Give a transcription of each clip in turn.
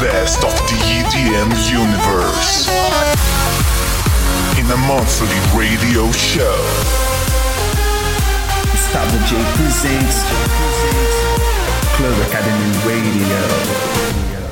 best of the EDM universe in a monthly radio show. Gustavo J presents Club Academy Radio.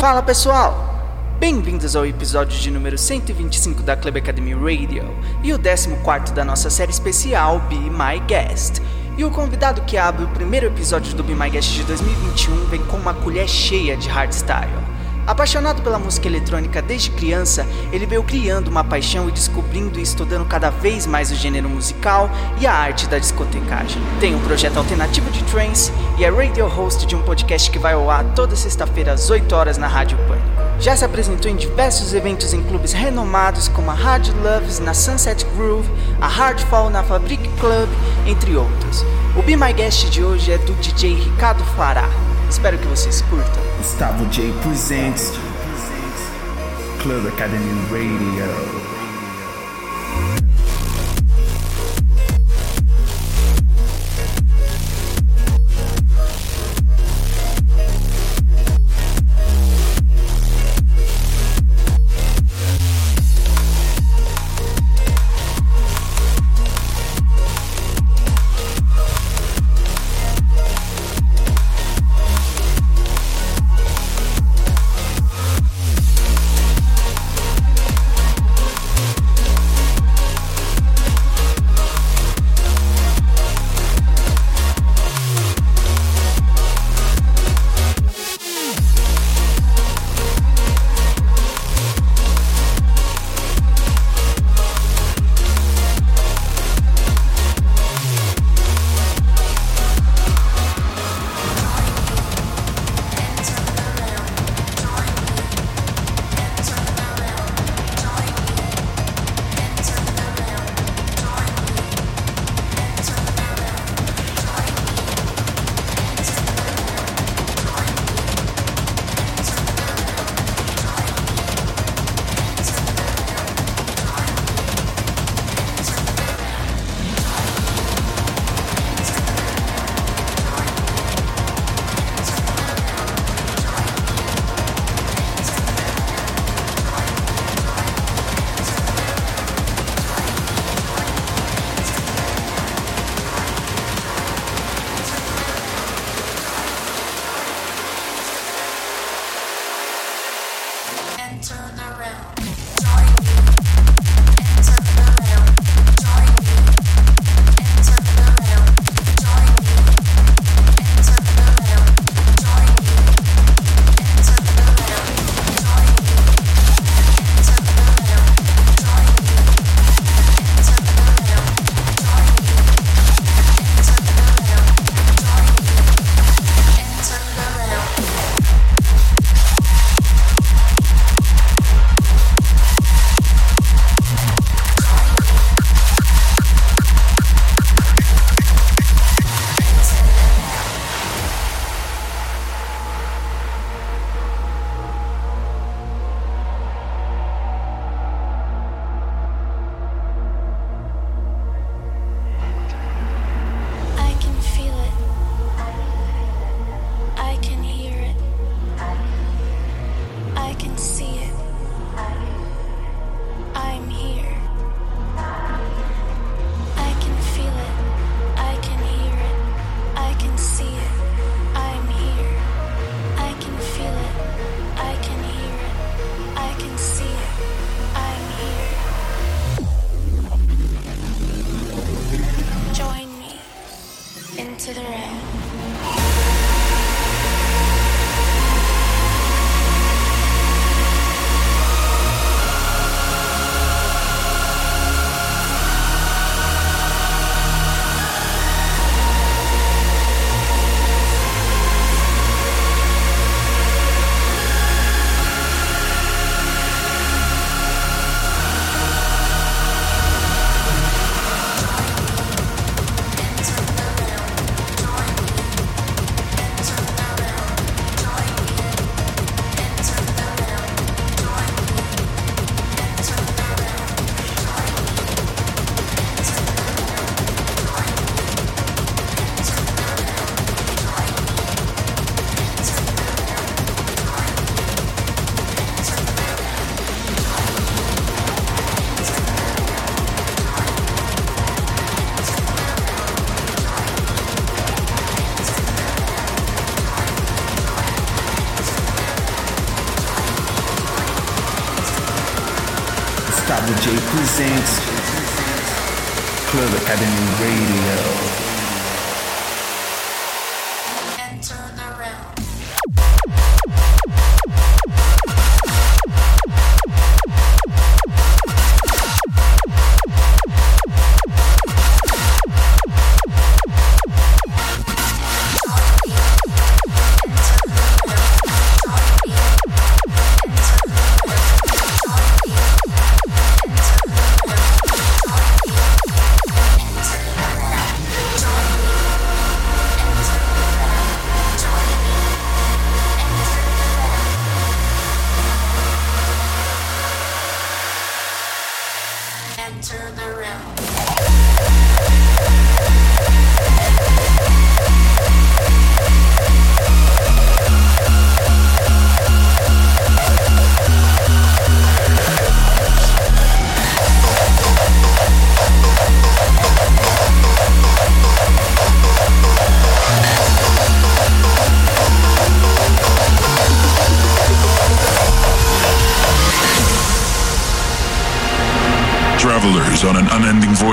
Fala pessoal! Bem-vindos ao episódio de número 125 da Club Academy Radio e o 14 da nossa série especial Be My Guest. E o convidado que abre o primeiro episódio do Be My Guest de 2021 vem com uma colher cheia de hardstyle. Apaixonado pela música eletrônica desde criança, ele veio criando uma paixão e descobrindo e estudando cada vez mais o gênero musical e a arte da discotecagem. Tem um projeto alternativo de trance e é radio host de um podcast que vai ao ar toda sexta-feira às 8 horas na Rádio Pânico. Já se apresentou em diversos eventos em clubes renomados como a Hard Loves na Sunset Groove, a Hardfall na Fabric Club, entre outros. O Be My Guest de hoje é do DJ Ricardo Fará. Espero que vocês curtam. Gustavo J presents Club Academy Radio.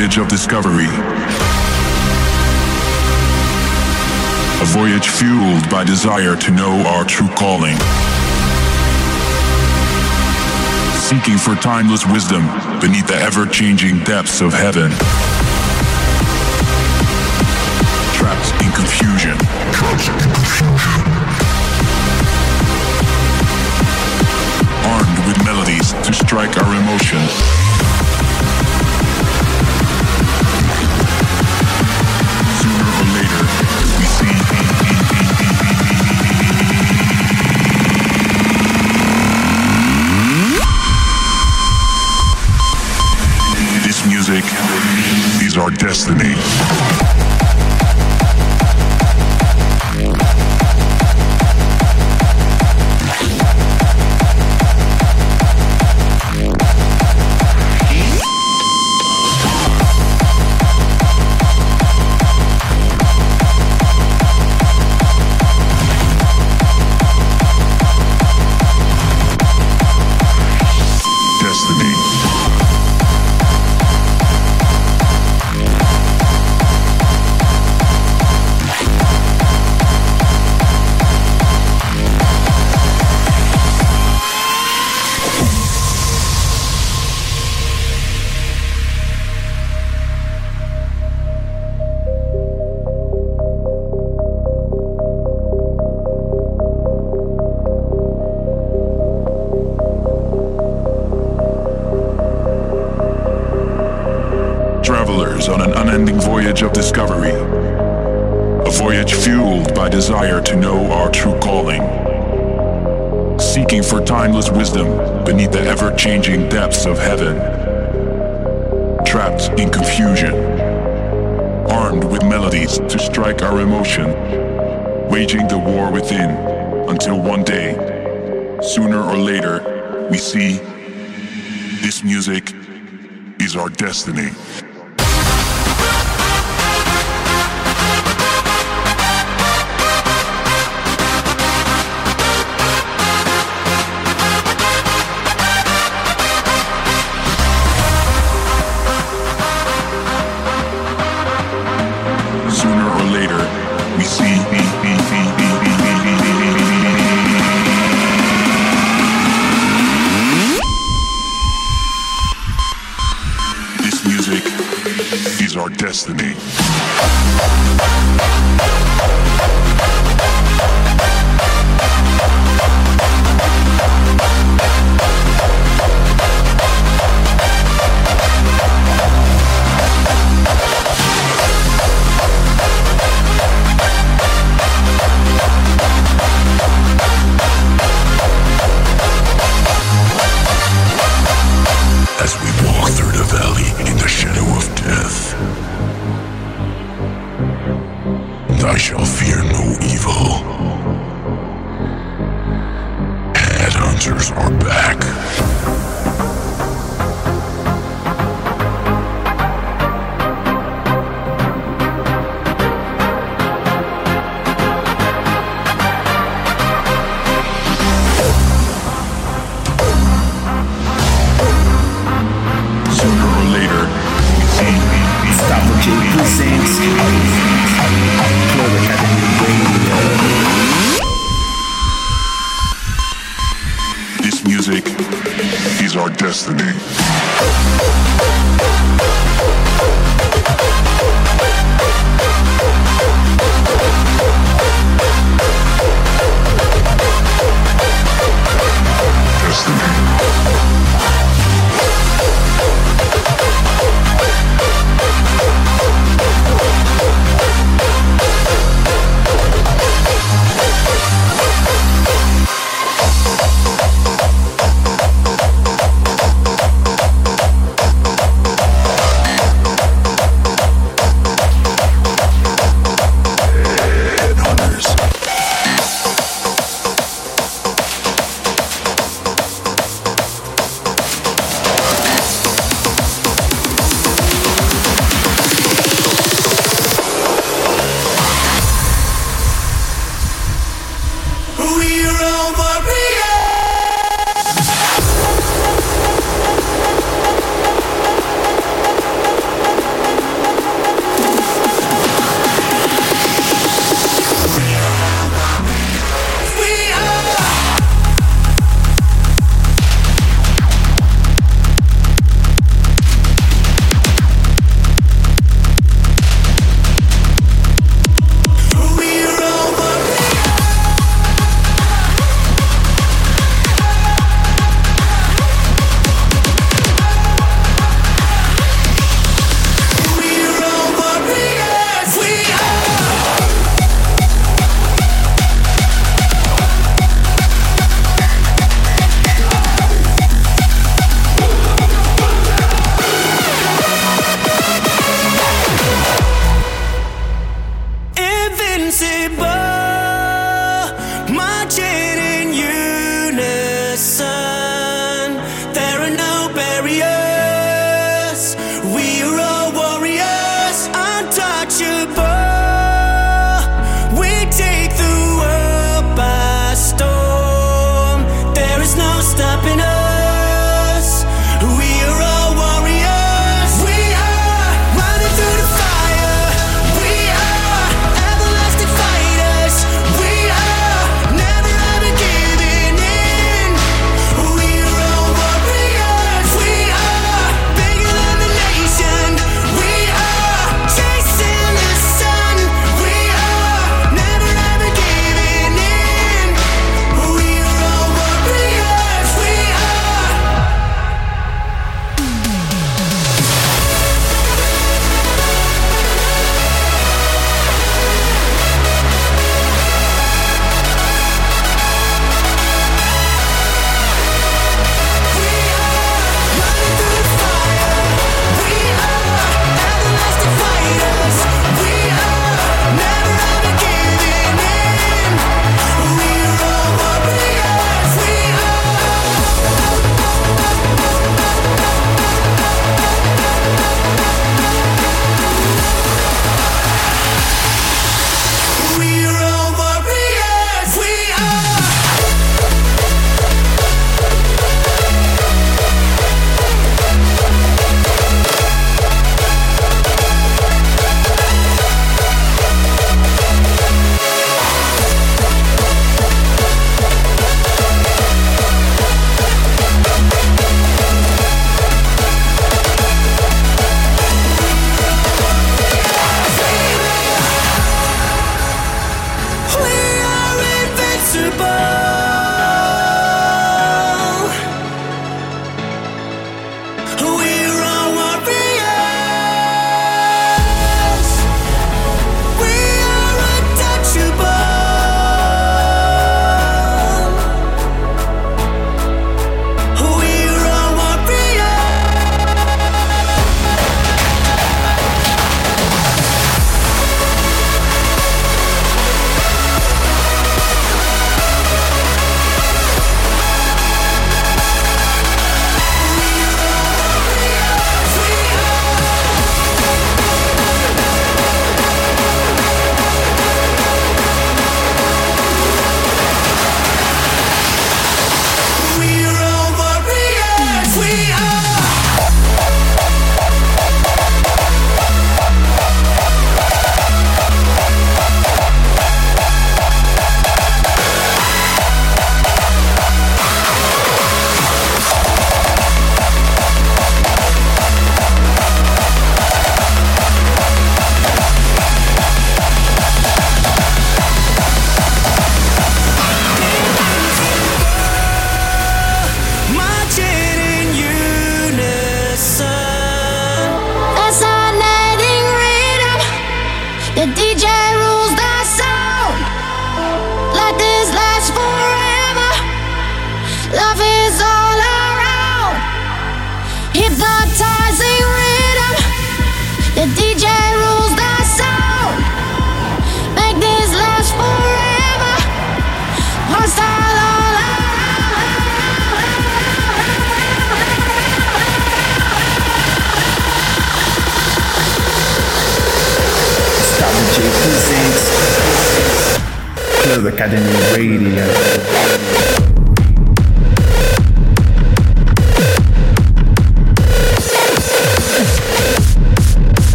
Voyage of discovery. A voyage fueled by desire to know our true calling. Seeking for timeless wisdom beneath the ever-changing depths of heaven. Trapped in confusion. Armed with melodies to strike our emotions. is our destiny. Destiny.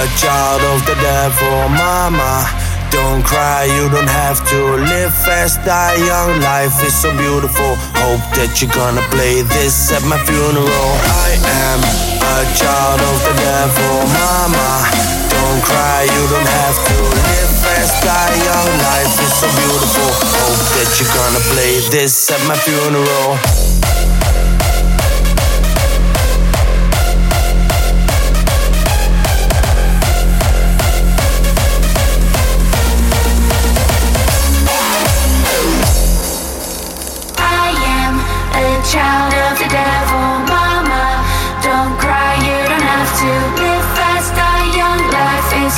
a child of the devil, mama. Don't cry, you don't have to live fast, die young. Life is so beautiful. Hope that you're gonna play this at my funeral. I am a child of the devil, mama. Don't cry, you don't have to live fast, die young. Life is so beautiful. Hope that you're gonna play this at my funeral.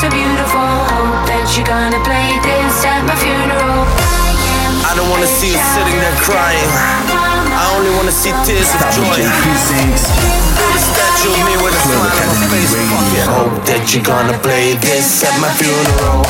so beautiful. Hope that you're gonna play this at my funeral. I don't wanna see you sitting there crying. I only wanna see tears of joy. It's me with a smile on my face. Hope that you're gonna play this at my funeral.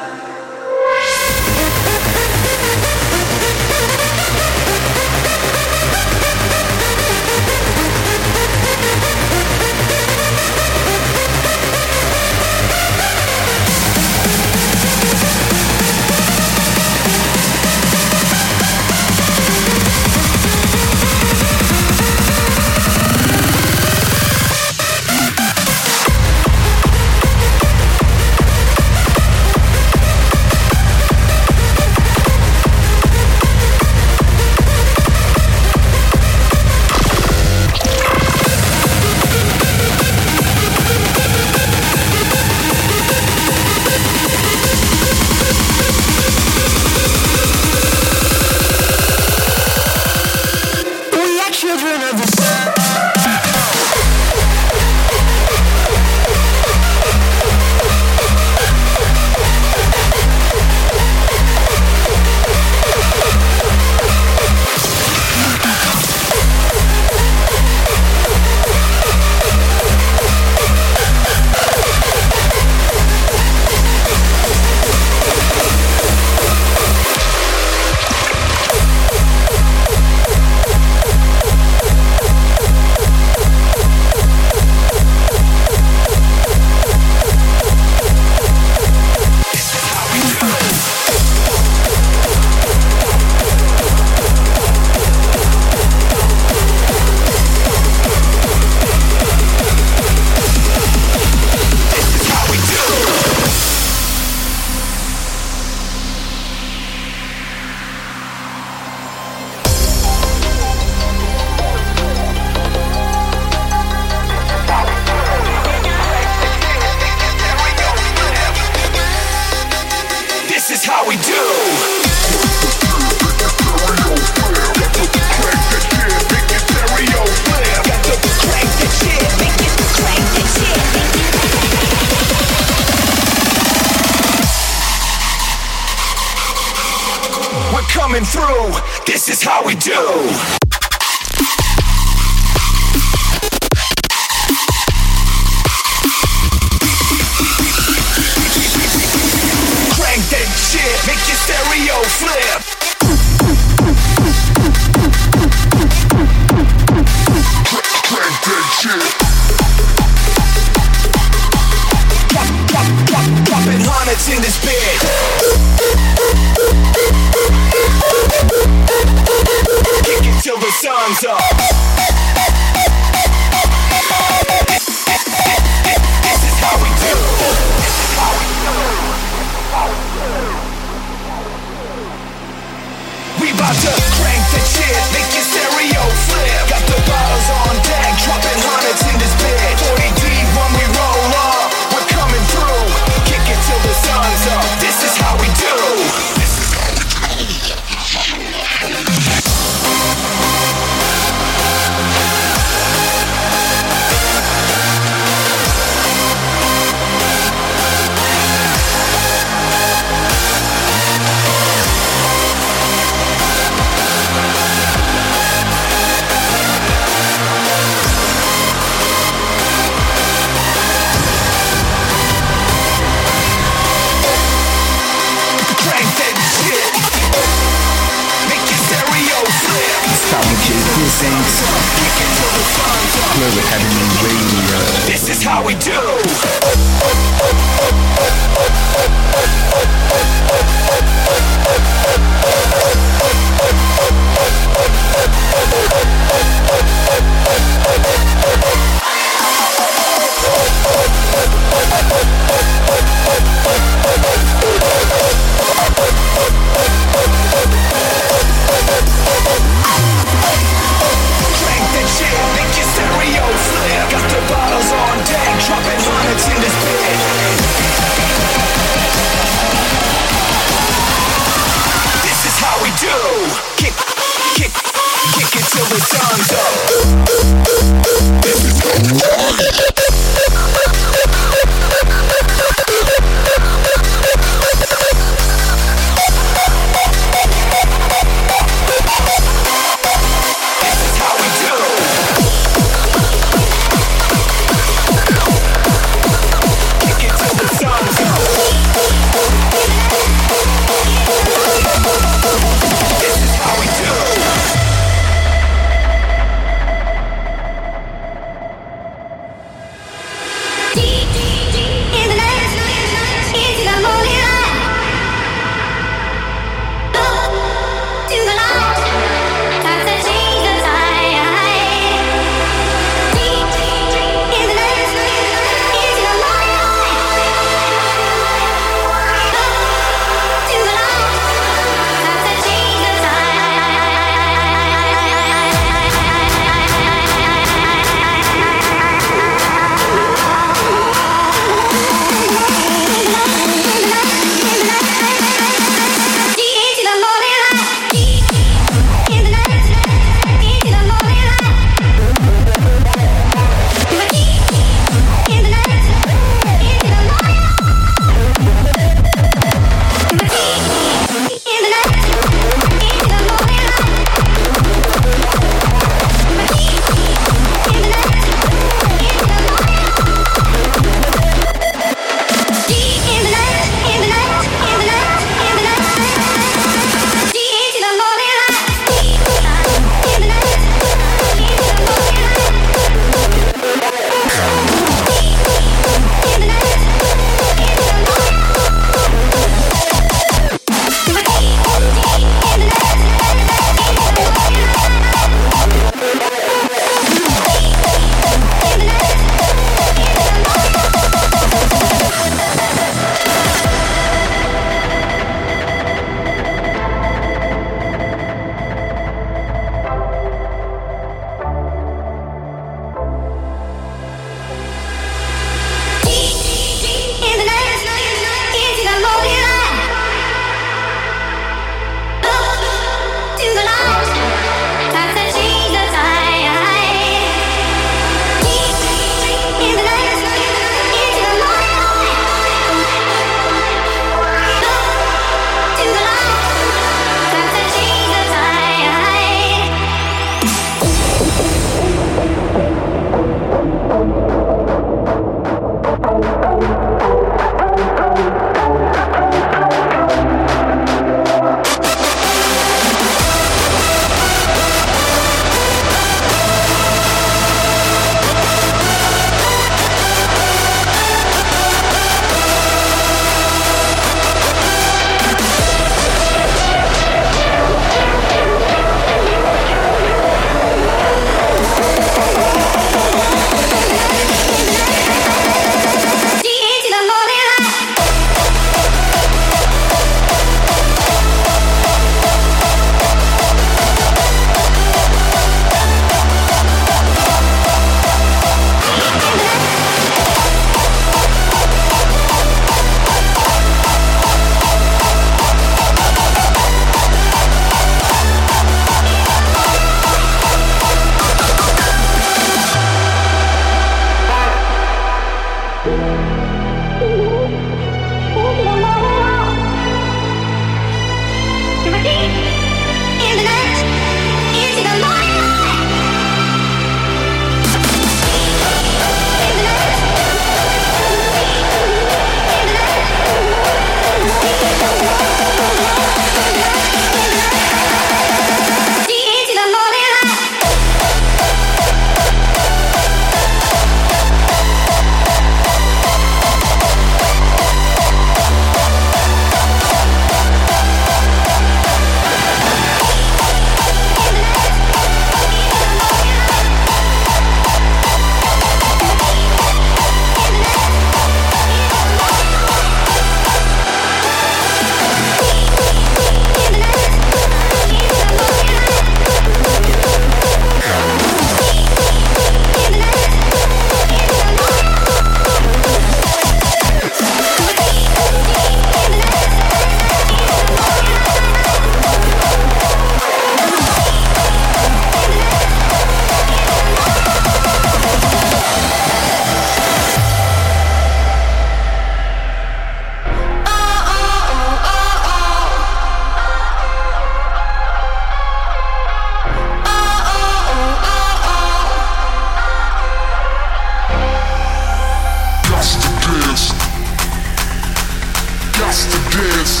to dance.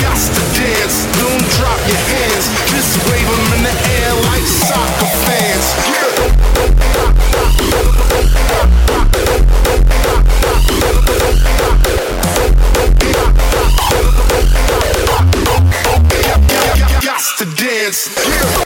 Got to dance. Drop your hands. Just in the air like soccer fans. Got to dance.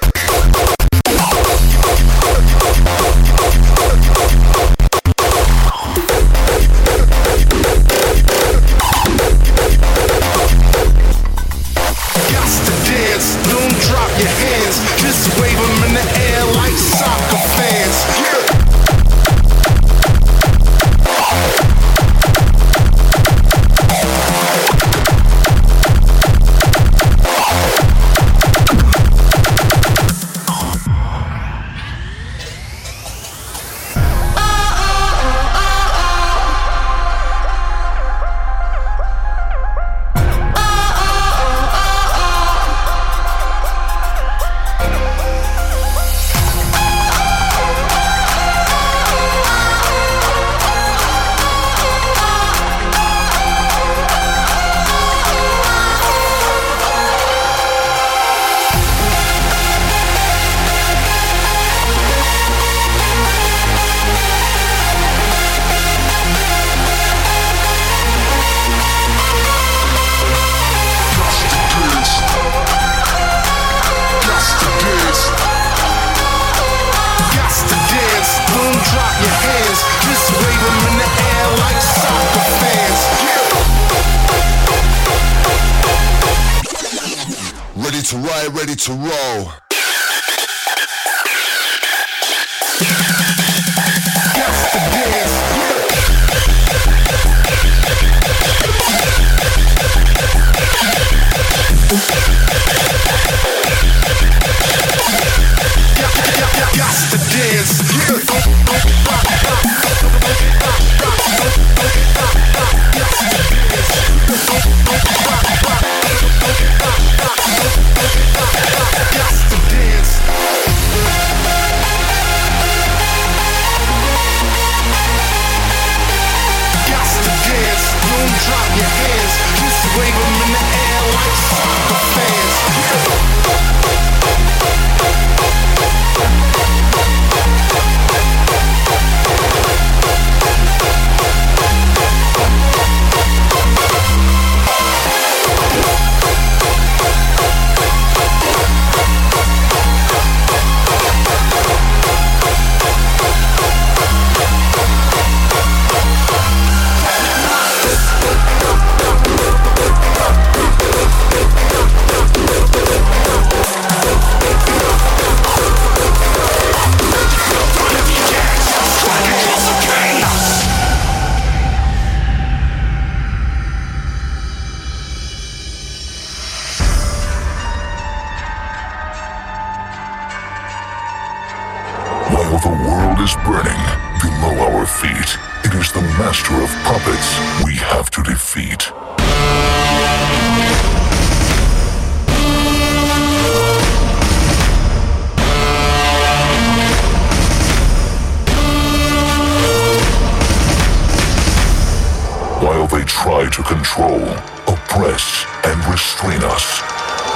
Restrain us,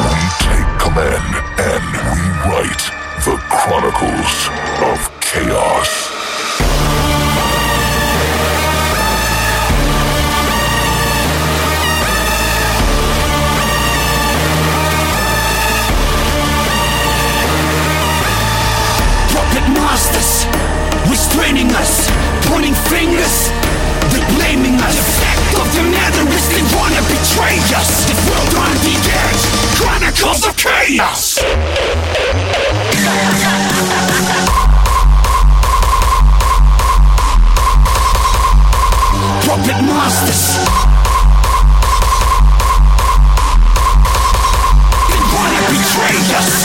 we take command and rewrite the chronicles of chaos. puppet masters restraining us, pointing fingers, they blaming us. The fact of the matter is they wanna betray us. The world on the edge, chronicles of chaos. Puppet masters. They wanna betray us.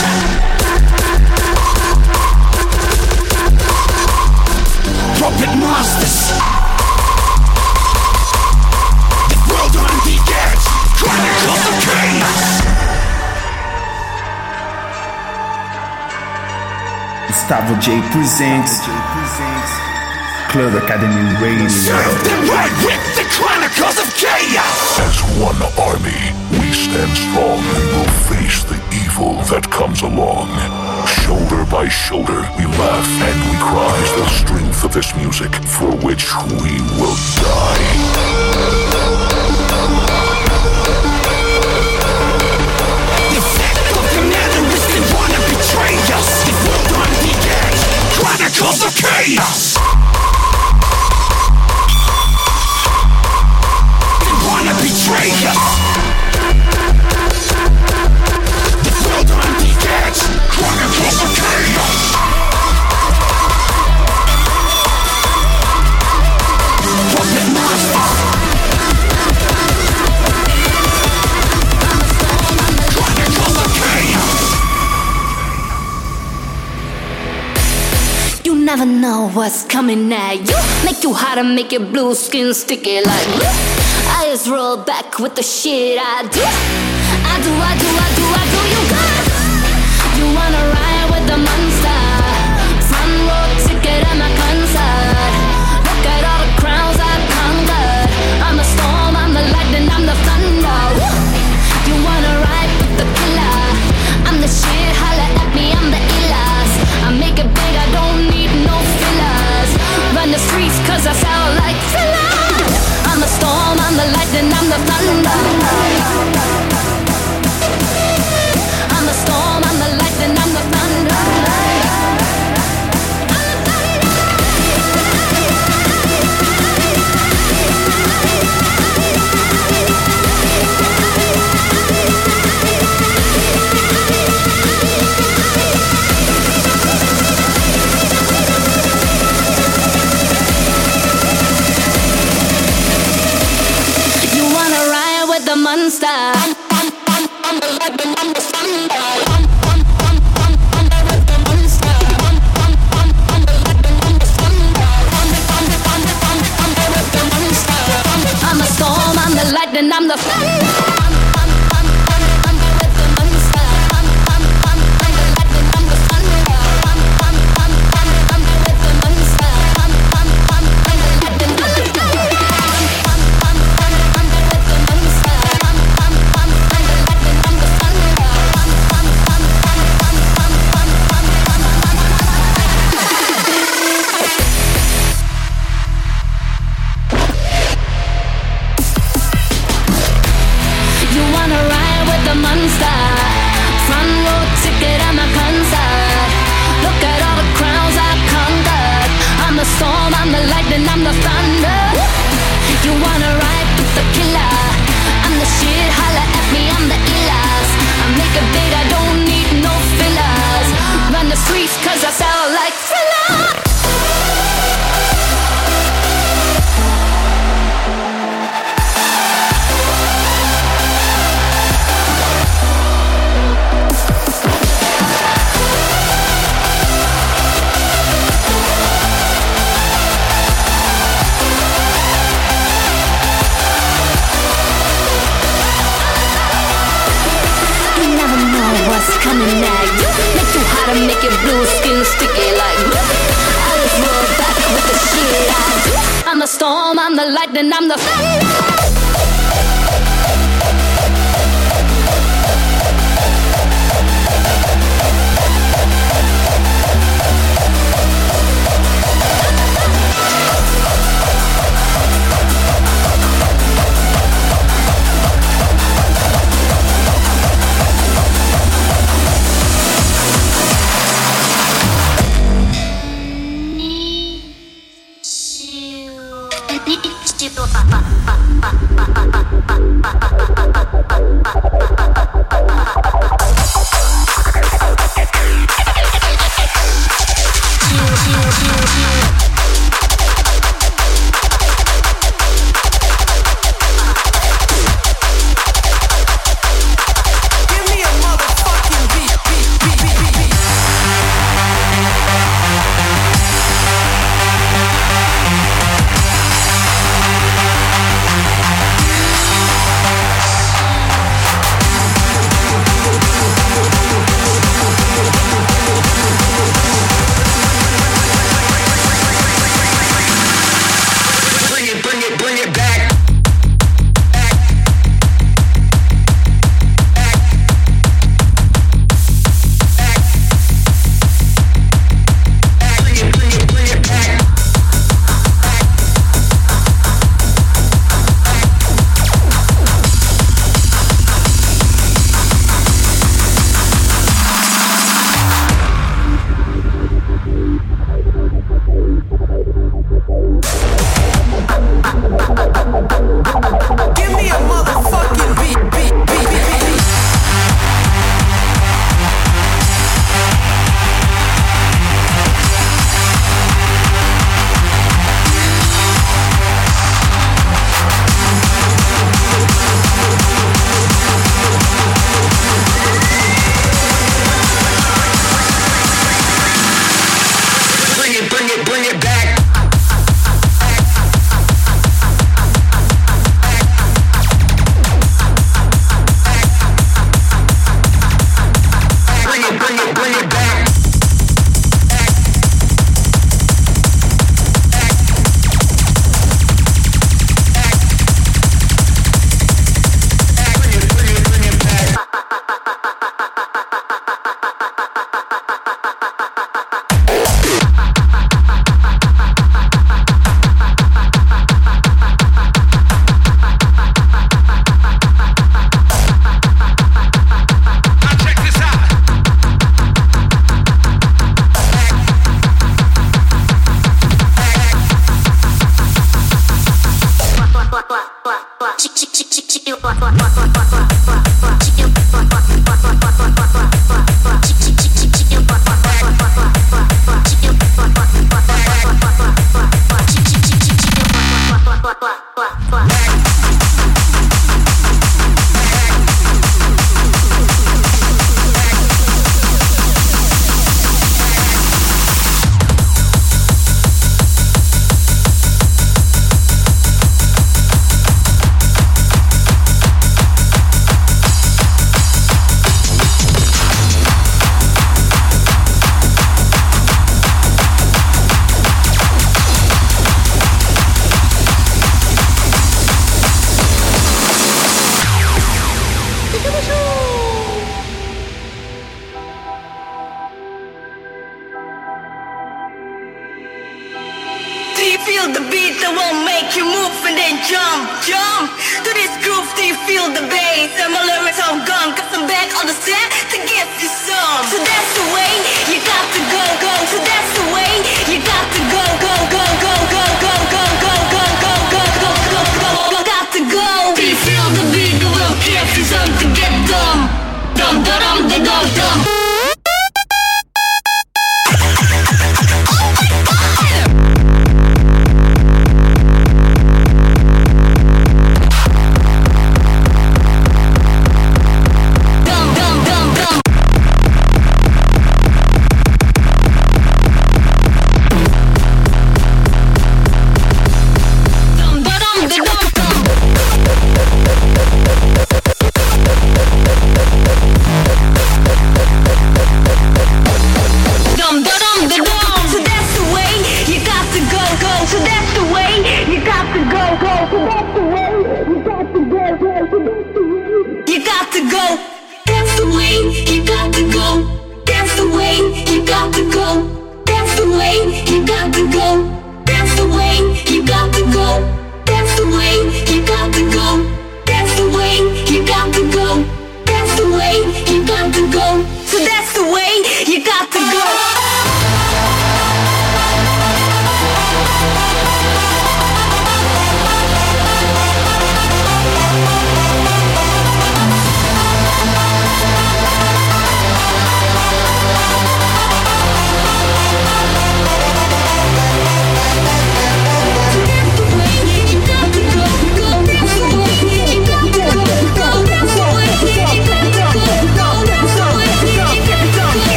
Gustavo J presents Club Academy Radio. The them right with the chronicles of chaos. As one army, we stand strong and will face the evil that comes along. Shoulder by shoulder, we laugh and we cry the strength of this music for which we will die. cause of chaos. never know what's coming at you. Make you hot and make your blue skin sticky like blue. I just roll back with the shit I do. I do, I do, I do, I do.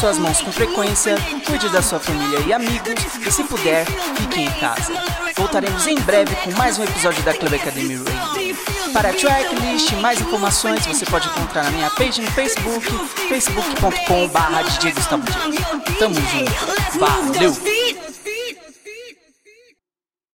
suas mãos com frequência, cuide da sua família e amigos e, se puder, fique em casa. Voltaremos em breve com mais um episódio da Club Academy Radio. Para a tracklist e mais informações, você pode encontrar na minha page no Facebook, facebook.com.br Tamo junto. Valeu!